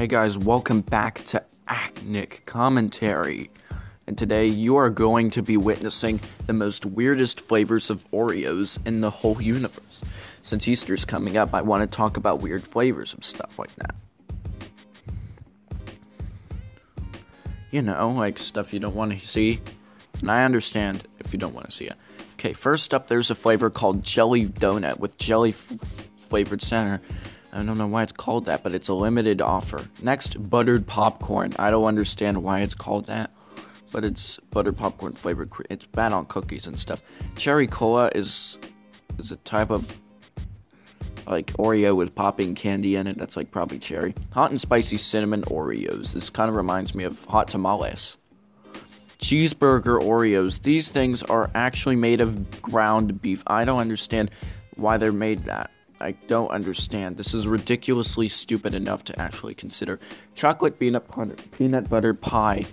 Hey guys, welcome back to Acnic Commentary. And today you are going to be witnessing the most weirdest flavors of Oreos in the whole universe. Since Easter's coming up, I want to talk about weird flavors of stuff like that. You know, like stuff you don't want to see. And I understand if you don't want to see it. Okay, first up, there's a flavor called Jelly Donut with jelly f- flavored center. I don't know why it's called that, but it's a limited offer. Next, buttered popcorn. I don't understand why it's called that, but it's buttered popcorn flavored. Cre- it's bad on cookies and stuff. Cherry cola is is a type of like Oreo with popping candy in it. That's like probably cherry. Hot and spicy cinnamon Oreos. This kind of reminds me of hot tamales. Cheeseburger Oreos. These things are actually made of ground beef. I don't understand why they're made that. I don't understand. This is ridiculously stupid enough to actually consider. Chocolate peanut butter, peanut butter pie,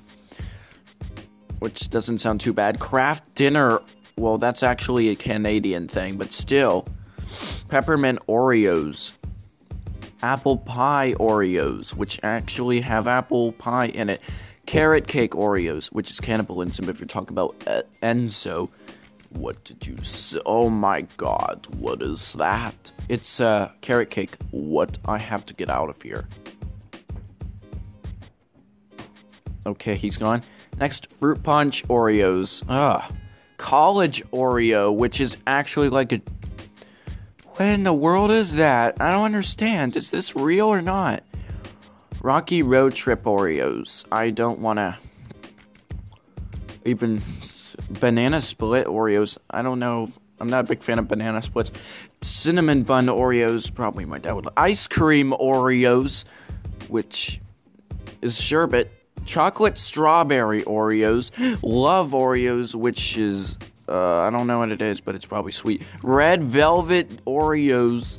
which doesn't sound too bad. Kraft dinner, well, that's actually a Canadian thing, but still. Peppermint Oreos. Apple pie Oreos, which actually have apple pie in it. Carrot cake Oreos, which is cannibalism if you're talking about uh, Enzo. What did you say? Oh my god, what is that? It's uh, carrot cake. What? I have to get out of here. Okay, he's gone. Next, fruit punch Oreos. Ugh. College Oreo, which is actually like a. What in the world is that? I don't understand. Is this real or not? Rocky Road Trip Oreos. I don't want to. Even banana split Oreos. I don't know. I'm not a big fan of banana splits. Cinnamon bun Oreos. Probably my dad would. Like. Ice cream Oreos, which is sherbet. Chocolate strawberry Oreos. Love Oreos, which is. Uh, I don't know what it is, but it's probably sweet. Red velvet Oreos.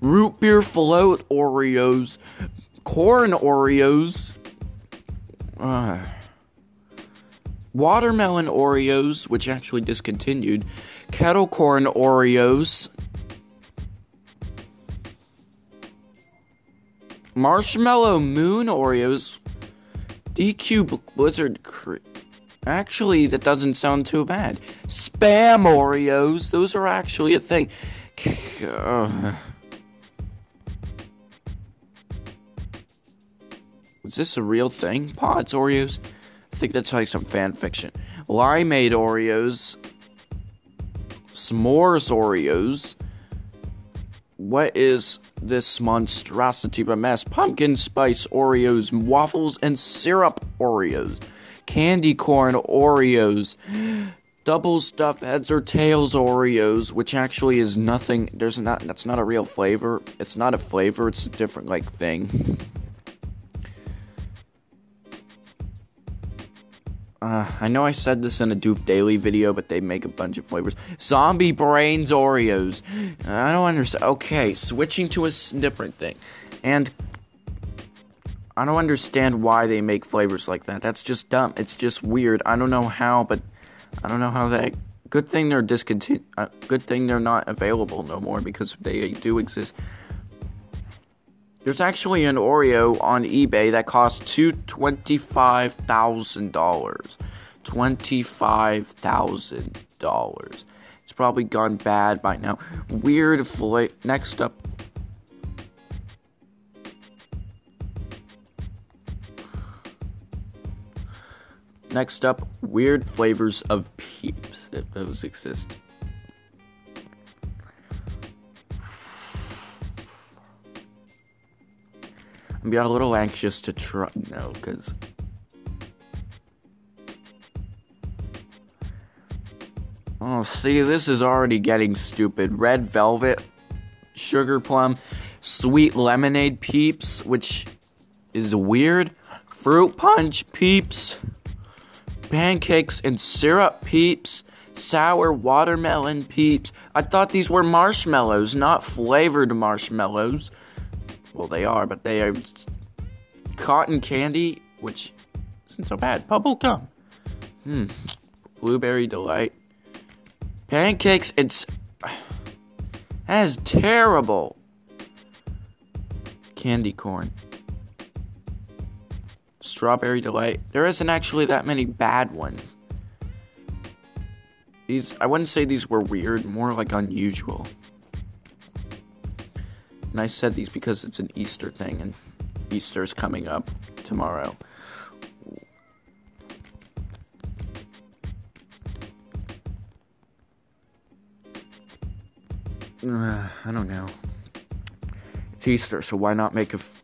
Root beer float Oreos. Corn Oreos. Uh, watermelon Oreos, which actually discontinued, kettle corn Oreos, marshmallow moon Oreos, DQ Blizzard. Actually, that doesn't sound too bad. Spam Oreos, those are actually a thing. Uh, is this a real thing? Pods Oreos? Think that's like some fan fiction. Limeade Oreos. S'mores Oreos. What is this monstrosity of a mess? Pumpkin spice Oreos, waffles, and syrup Oreos. Candy corn Oreos. Double stuffed heads or tails Oreos, which actually is nothing. There's not. That's not a real flavor. It's not a flavor. It's a different like thing. Uh, I know I said this in a Doof Daily video, but they make a bunch of flavors. Zombie Brains Oreos. I don't understand. Okay, switching to a different thing. And I don't understand why they make flavors like that. That's just dumb. It's just weird. I don't know how, but I don't know how they. Good thing they're discontinued. Uh, good thing they're not available no more because they do exist. There's actually an Oreo on eBay that costs two twenty-five thousand dollars. Twenty-five thousand dollars. It's probably gone bad by now. Weird flavor. Next up. Next up, weird flavors of peeps, if those exist. I'm a little anxious to try. No, because. Oh, see, this is already getting stupid. Red velvet, sugar plum, sweet lemonade peeps, which is weird. Fruit punch peeps. Pancakes and syrup peeps. Sour watermelon peeps. I thought these were marshmallows, not flavored marshmallows. Well, they are, but they are cotton candy, which isn't so bad. Bubble gum. Hmm. Blueberry delight. Pancakes. It's that is terrible. Candy corn. Strawberry delight. There isn't actually that many bad ones. These I wouldn't say these were weird, more like unusual. And I said these because it's an Easter thing and Easter is coming up tomorrow. Uh, I don't know. It's Easter, so why not make a. F-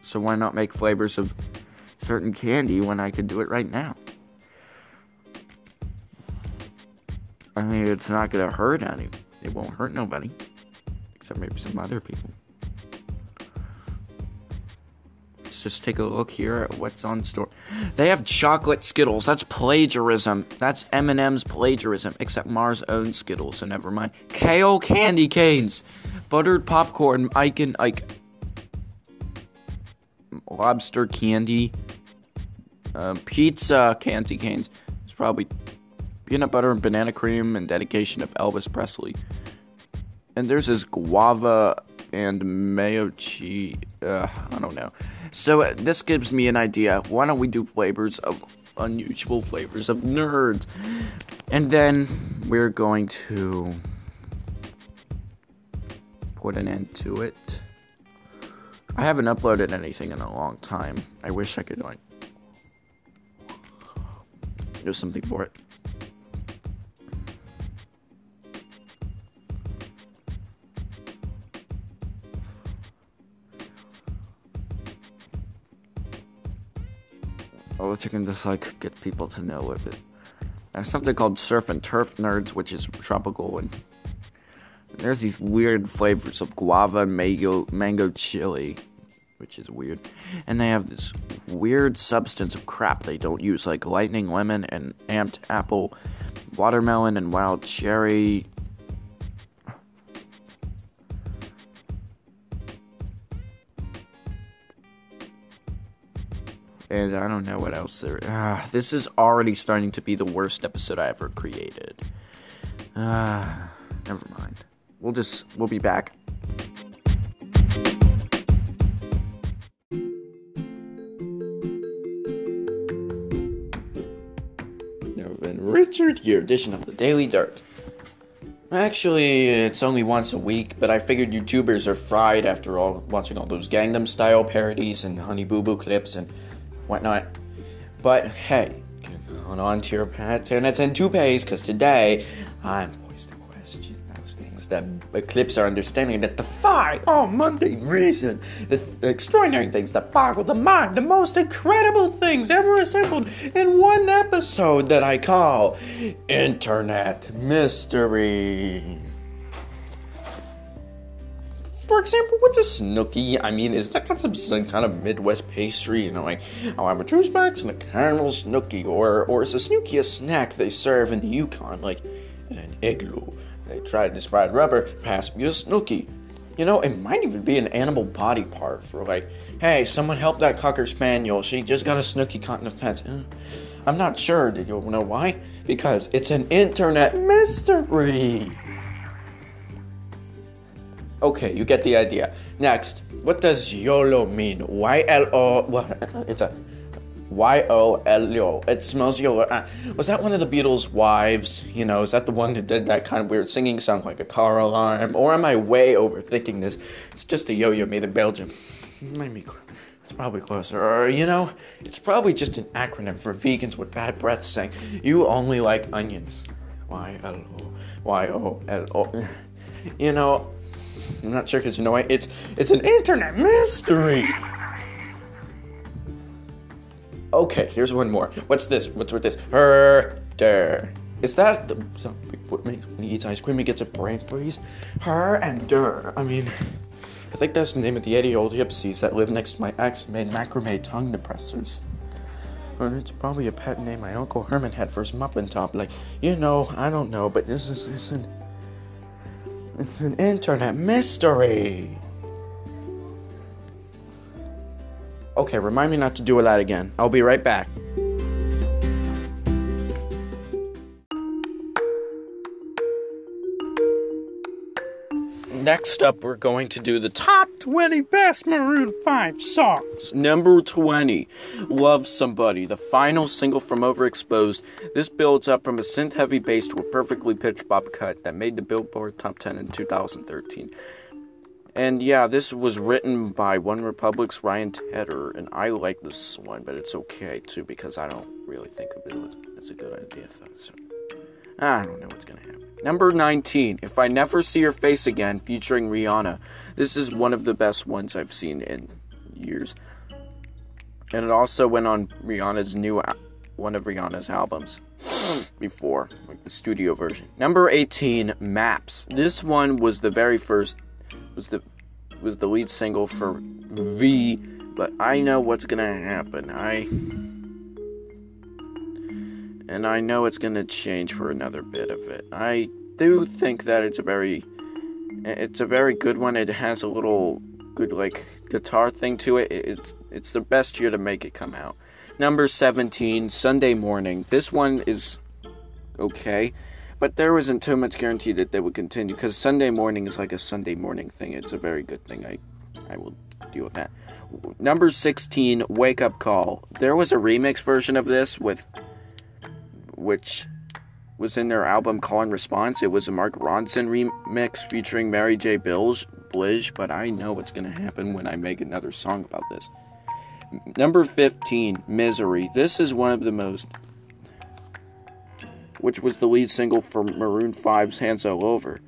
so why not make flavors of certain candy when I could do it right now? I mean, it's not gonna hurt any. It won't hurt nobody, except maybe some other people. Let's just take a look here at what's on store. They have chocolate Skittles. That's plagiarism. That's M&M's plagiarism. Except Mars owns Skittles, so never mind. Kale candy canes, buttered popcorn, Mike and Ike, lobster candy, uh, pizza candy canes. It's probably peanut butter and banana cream and dedication of Elvis Presley. And there's this guava and mayo cheese. Uh, I don't know. So uh, this gives me an idea. Why don't we do flavors of unusual flavors of nerds? And then we're going to put an end to it. I haven't uploaded anything in a long time. I wish I could like do something for it. Or you can just like get people to know of it. There's something called Surf and Turf Nerds, which is tropical, and there's these weird flavors of guava, mango, mango chili, which is weird, and they have this weird substance of crap they don't use, like lightning lemon and amped apple, watermelon and wild cherry, and I don't know what else there. Ah, this is already starting to be the worst episode I ever created. Ah, never mind. We'll just we'll be back. Richard here, edition of the Daily Dirt. Actually, it's only once a week, but I figured YouTubers are fried after all watching all those Gangnam Style parodies and Honey Boo Boo clips and whatnot. But hey, going on to your internets and toupees, because today I'm poised to question those things that eclipse our understanding that defy all oh, mundane reason. The, the extraordinary things that boggle the mind, the most incredible things ever assembled in one episode that I call Internet Mysteries for example, what's a snooky? I mean, is that kind of some kind of Midwest pastry? You know, like oh, I'll have a two spacks and a caramel snooky, or or is a snooky a snack they serve in the Yukon, like in an igloo? They tried this fried rubber, pass me a snooky. You know, it might even be an animal body part for like, hey, someone help that cocker spaniel. She just got a snooky caught in a fence. I'm not sure. Did you know why? Because it's an internet mystery. Okay, you get the idea. Next, what does YOLO mean? Y L O. It's a Y O L O. It smells YOLO. Uh, was that one of the Beatles' wives? You know, is that the one who did that kind of weird singing sound like a car alarm? Or am I way overthinking this? It's just a yo yo made in Belgium. Maybe it's probably closer. Or, you know, it's probably just an acronym for vegans with bad breath saying, You only like onions. Y L O. Y O L O. You know, I'm not sure because you know what? It's it's an internet mystery. Okay, here's one more. What's this? What's with this? Herder. Is that the so Bigfoot when he eats ice cream he gets a brain freeze? Her and der. I mean, I think that's the name of the 80 year old gypsies that live next to my ex and made macrame tongue depressors. Or it's probably a pet name my Uncle Herman had for his muffin top. Like, you know, I don't know, but this is an, it's an internet mystery. Okay, remind me not to do that again. I'll be right back. Next up, we're going to do the top 20 best Maroon 5 songs. Number 20, Love Somebody, the final single from Overexposed. This builds up from a synth heavy bass to a perfectly pitched bop cut that made the Billboard Top 10 in 2013. And yeah, this was written by One Republic's Ryan Tedder, and I like this one, but it's okay too because I don't really think of it as a good idea. So, I don't know what's gonna happen. Number 19, If I Never See Your Face Again, featuring Rihanna. This is one of the best ones I've seen in years. And it also went on Rihanna's new one of Rihanna's albums before, like the studio version. Number 18, Maps. This one was the very first was the was the lead single for V, but I know what's going to happen. I and I know it's going to change for another bit of it. I do think that it's a very it's a very good one. It has a little good like guitar thing to it. It's it's the best year to make it come out. Number 17, Sunday Morning. This one is okay, but there wasn't too much guarantee that they would continue because Sunday Morning is like a Sunday morning thing. It's a very good thing. I I will deal with that. Number 16, Wake Up Call. There was a remix version of this with which was in their album Call and Response. It was a Mark Ronson remix featuring Mary J. Bilge, Blige, but I know what's going to happen when I make another song about this. Number 15, Misery. This is one of the most which was the lead single for Maroon 5's Hands All Over.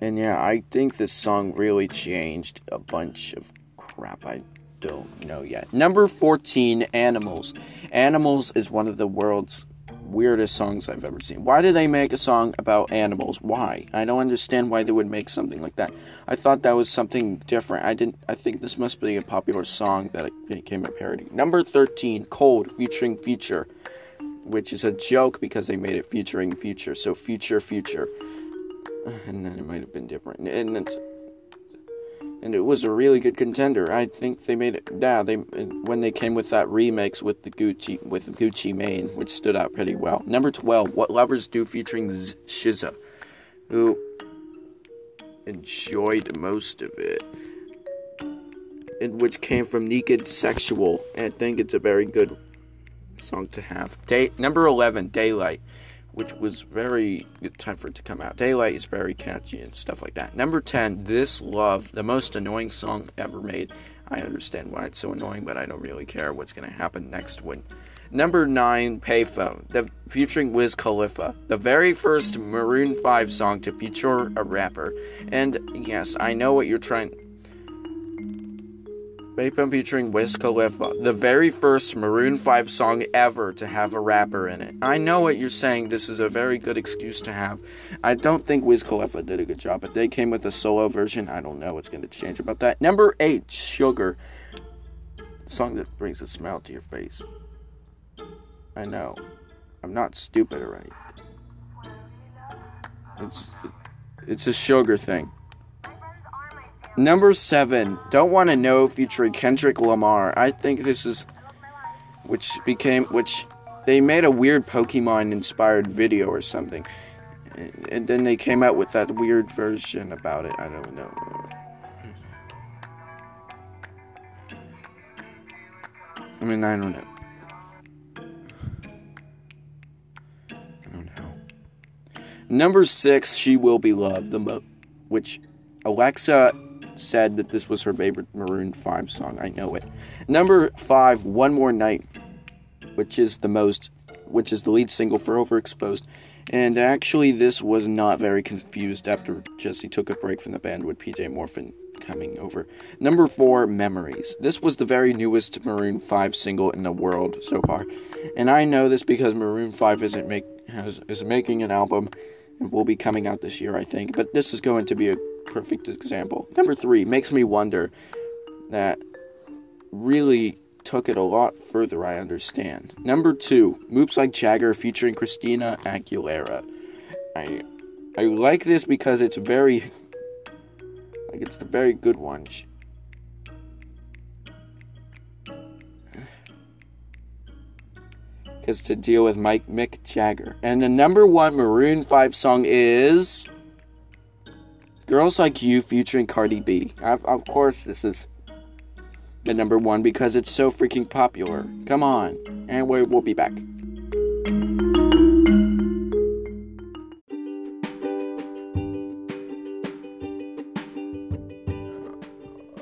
And yeah, I think this song really changed a bunch of crap I don't know yet. Number 14, Animals. Animals is one of the world's weirdest songs I've ever seen. Why did they make a song about animals? Why? I don't understand why they would make something like that. I thought that was something different. I didn't I think this must be a popular song that became a parody. Number 13, Cold featuring Future, which is a joke because they made it featuring Future. So Future Future. And then it might have been different. And it's and it was a really good contender. I think they made it. Yeah, they when they came with that remix with the Gucci with Gucci Mane, which stood out pretty well. Number twelve, What Lovers Do, featuring SZA, who enjoyed most of it, and which came from Naked Sexual. I think it's a very good song to have. Day number eleven, Daylight which was very good time for it to come out. Daylight is very catchy and stuff like that. Number 10, This Love, the most annoying song ever made. I understand why it's so annoying, but I don't really care what's going to happen next one. Number 9, Payphone, the, featuring Wiz Khalifa, the very first Maroon 5 song to feature a rapper. And yes, I know what you're trying Payphone featuring Wiz Khalifa, the very first Maroon 5 song ever to have a rapper in it. I know what you're saying, this is a very good excuse to have. I don't think Wiz Khalifa did a good job, but they came with a solo version. I don't know what's going to change about that. Number 8, Sugar. Song that brings a smile to your face. I know. I'm not stupid already. It's it's a sugar thing. Number seven, Don't Want to Know featuring Kendrick Lamar. I think this is, which became, which they made a weird Pokemon inspired video or something. And then they came out with that weird version about it. I don't know. I mean, I don't know. I don't know. Number six, She Will Be Loved, the mo- which Alexa said that this was her favorite Maroon 5 song. I know it. Number 5, One More Night, which is the most which is the lead single for Overexposed. And actually this was not very confused after Jesse took a break from the band with PJ Morton coming over. Number 4, Memories. This was the very newest Maroon 5 single in the world so far. And I know this because Maroon 5 isn't make has, is making an album and will be coming out this year, I think. But this is going to be a perfect example. Number three makes me wonder that really took it a lot further, I understand. Number two, Moves Like Jagger featuring Christina Aguilera. I I like this because it's very like it's the very good one. Because to deal with Mike Mick Jagger. And the number one Maroon 5 song is Girls Like You featuring Cardi B. Of, of course, this is the number one because it's so freaking popular. Come on. And we we'll be back.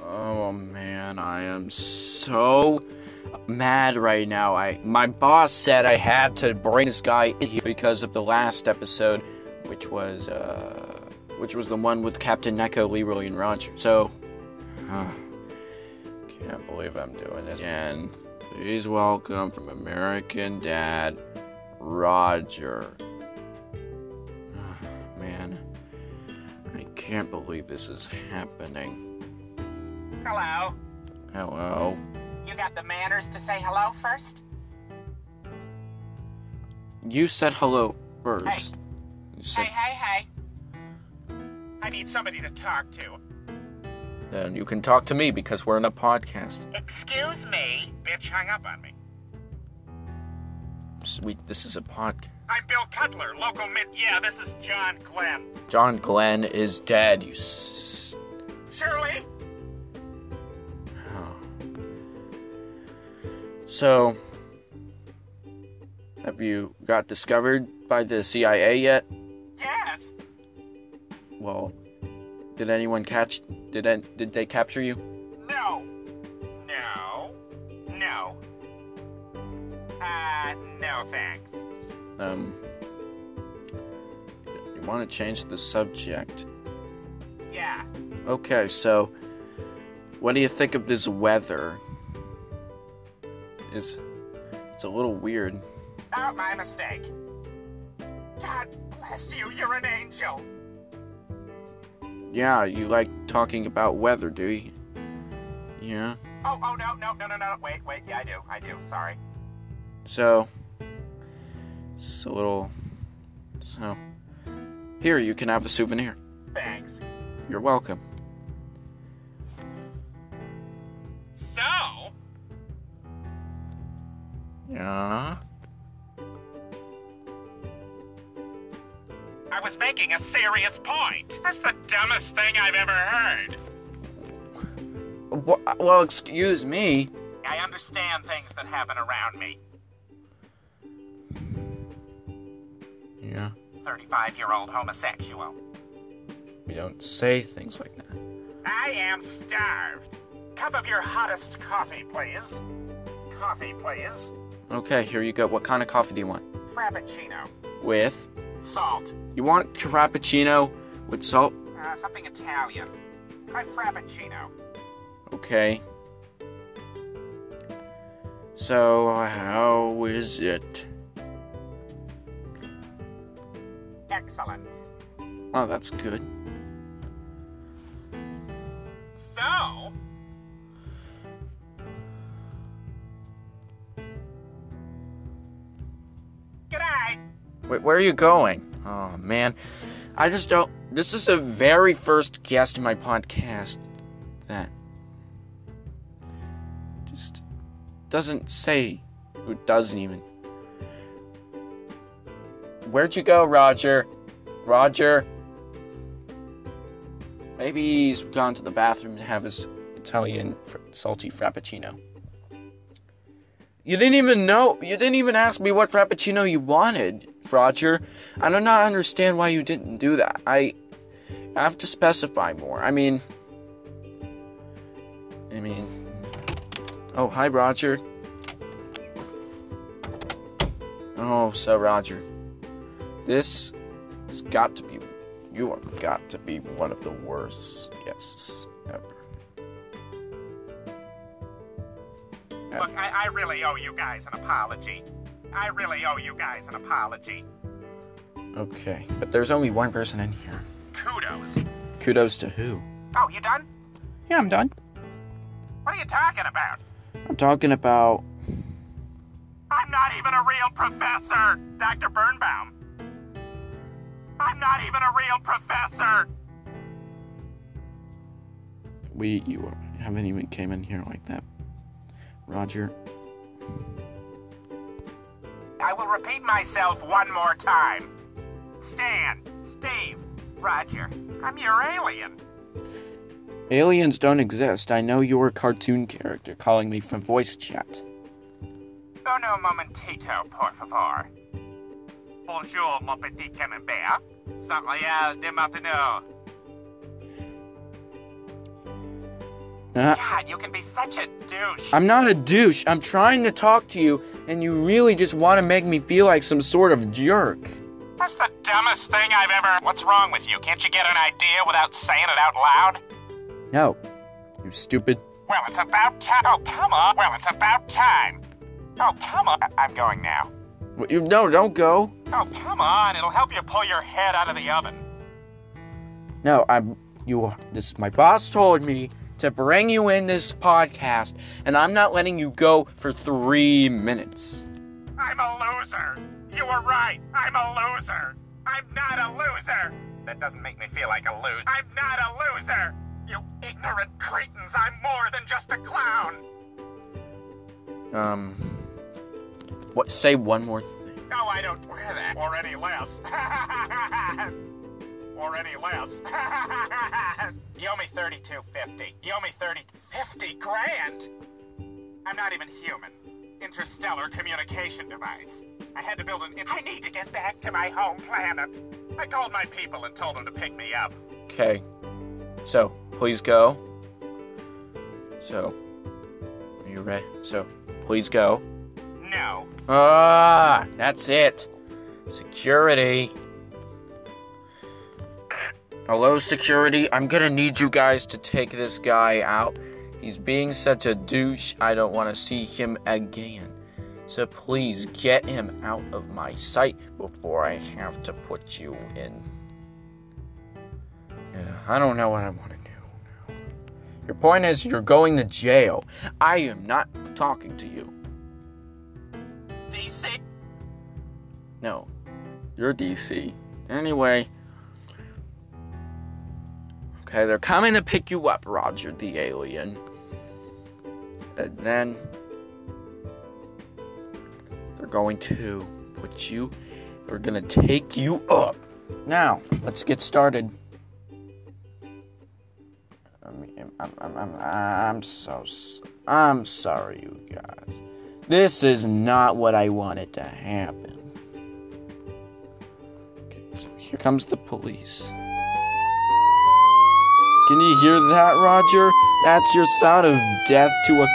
Oh man, I am so mad right now. I my boss said I had to bring this guy in here because of the last episode, which was uh, which was the one with Captain Neko, Leroy, and Roger. So, uh, can't believe I'm doing this again. Please welcome from American Dad, Roger. man, I can't believe this is happening. Hello. Hello. You got the manners to say hello first? You said hello first. You said, Hey, hey, hey. I need somebody to talk to. Then you can talk to me because we're in a podcast. Excuse me. Bitch hung up on me. Sweet, this is a podcast. I'm Bill Cutler, local mint. Yeah, this is John Glenn. John Glenn is dead. You. S- Shirley? Oh. so, have you got discovered by the CIA yet? Yes. Well, did anyone catch? Did an- did they capture you? No. No. No. Uh, no thanks. Um. You want to change the subject? Yeah. Okay, so what do you think of this weather? Is it's a little weird. Oh, my mistake. God bless you, you're an angel. Yeah, you like talking about weather, do you? Yeah. Oh, oh, no, no, no, no, no. Wait, wait. Yeah, I do. I do. Sorry. So it's a little so here you can have a souvenir. Thanks. You're welcome. So, Yeah. I was making a serious point. That's the dumbest thing I've ever heard. Well, excuse me. I understand things that happen around me. Yeah. 35 year old homosexual. We don't say things like that. I am starved. Cup of your hottest coffee, please. Coffee, please. Okay, here you go. What kind of coffee do you want? Frappuccino. With? Salt. You want cappuccino with salt? Uh, something Italian. Try Frappuccino. Okay. So, how is it? Excellent. Oh, that's good. So, Wait, where are you going? Oh, man. I just don't. This is the very first guest in my podcast that just doesn't say who doesn't even. Where'd you go, Roger? Roger? Maybe he's gone to the bathroom to have his Italian fr- salty frappuccino. You didn't even know. You didn't even ask me what frappuccino you wanted, Roger. I do not understand why you didn't do that. I, I have to specify more. I mean, I mean. Oh, hi, Roger. Oh, so Roger, this has got to be. You have got to be one of the worst guests ever. Look, I, I really owe you guys an apology. I really owe you guys an apology. Okay, but there's only one person in here. Kudos. Kudos to who? Oh, you done? Yeah, I'm done. What are you talking about? I'm talking about. I'm not even a real professor, Dr. Birnbaum. I'm not even a real professor. We, you haven't even came in here like that. Roger. Repeat myself one more time. Stan, Steve, Roger, I'm your alien. Aliens don't exist. I know you're a cartoon character calling me from voice chat. Oh, Uno momentito, por favor. Bonjour, mon petit camembert. Royal de Martineau. Uh, God, you can be such a douche. I'm not a douche. I'm trying to talk to you, and you really just want to make me feel like some sort of jerk. That's the dumbest thing I've ever. What's wrong with you? Can't you get an idea without saying it out loud? No. You stupid. Well, it's about time. Oh, come on. Well, it's about time. Oh, come on. I'm going now. What, you- No, don't go. Oh, come on. It'll help you pull your head out of the oven. No, I'm. You. This. My boss told me to bring you in this podcast, and I'm not letting you go for three minutes. I'm a loser. You were right. I'm a loser. I'm not a loser. That doesn't make me feel like a loser. I'm not a loser. You ignorant cretins. I'm more than just a clown. Um. What? Say one more thing. No, I don't wear that. Or any less. or any less. you owe me thirty-two fifty. You owe me thirty fifty grand. I'm not even human. Interstellar communication device. I had to build an. I need to get back to my home planet. I called my people and told them to pick me up. Okay. So, please go. So, are you ready? So, please go. No. Ah, that's it. Security. Hello, security. I'm gonna need you guys to take this guy out. He's being such a douche. I don't want to see him again. So please get him out of my sight before I have to put you in. Yeah, I don't know what I want to do. Your point is you're going to jail. I am not talking to you. DC. No, you're DC. Anyway. Okay, they're coming to pick you up, Roger the alien. And then they're going to put you, they're gonna take you up. Now, let's get started. I'm, I'm, I'm, I'm so, I'm sorry, you guys. This is not what I wanted to happen. Okay, so here comes the police. Can you hear that, Roger? That's your sound of death to a.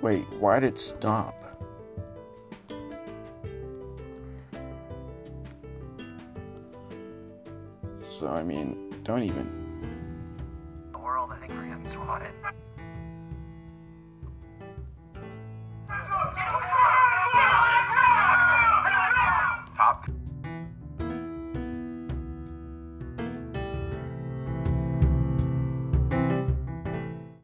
Wait, why did it stop? So, I mean, don't even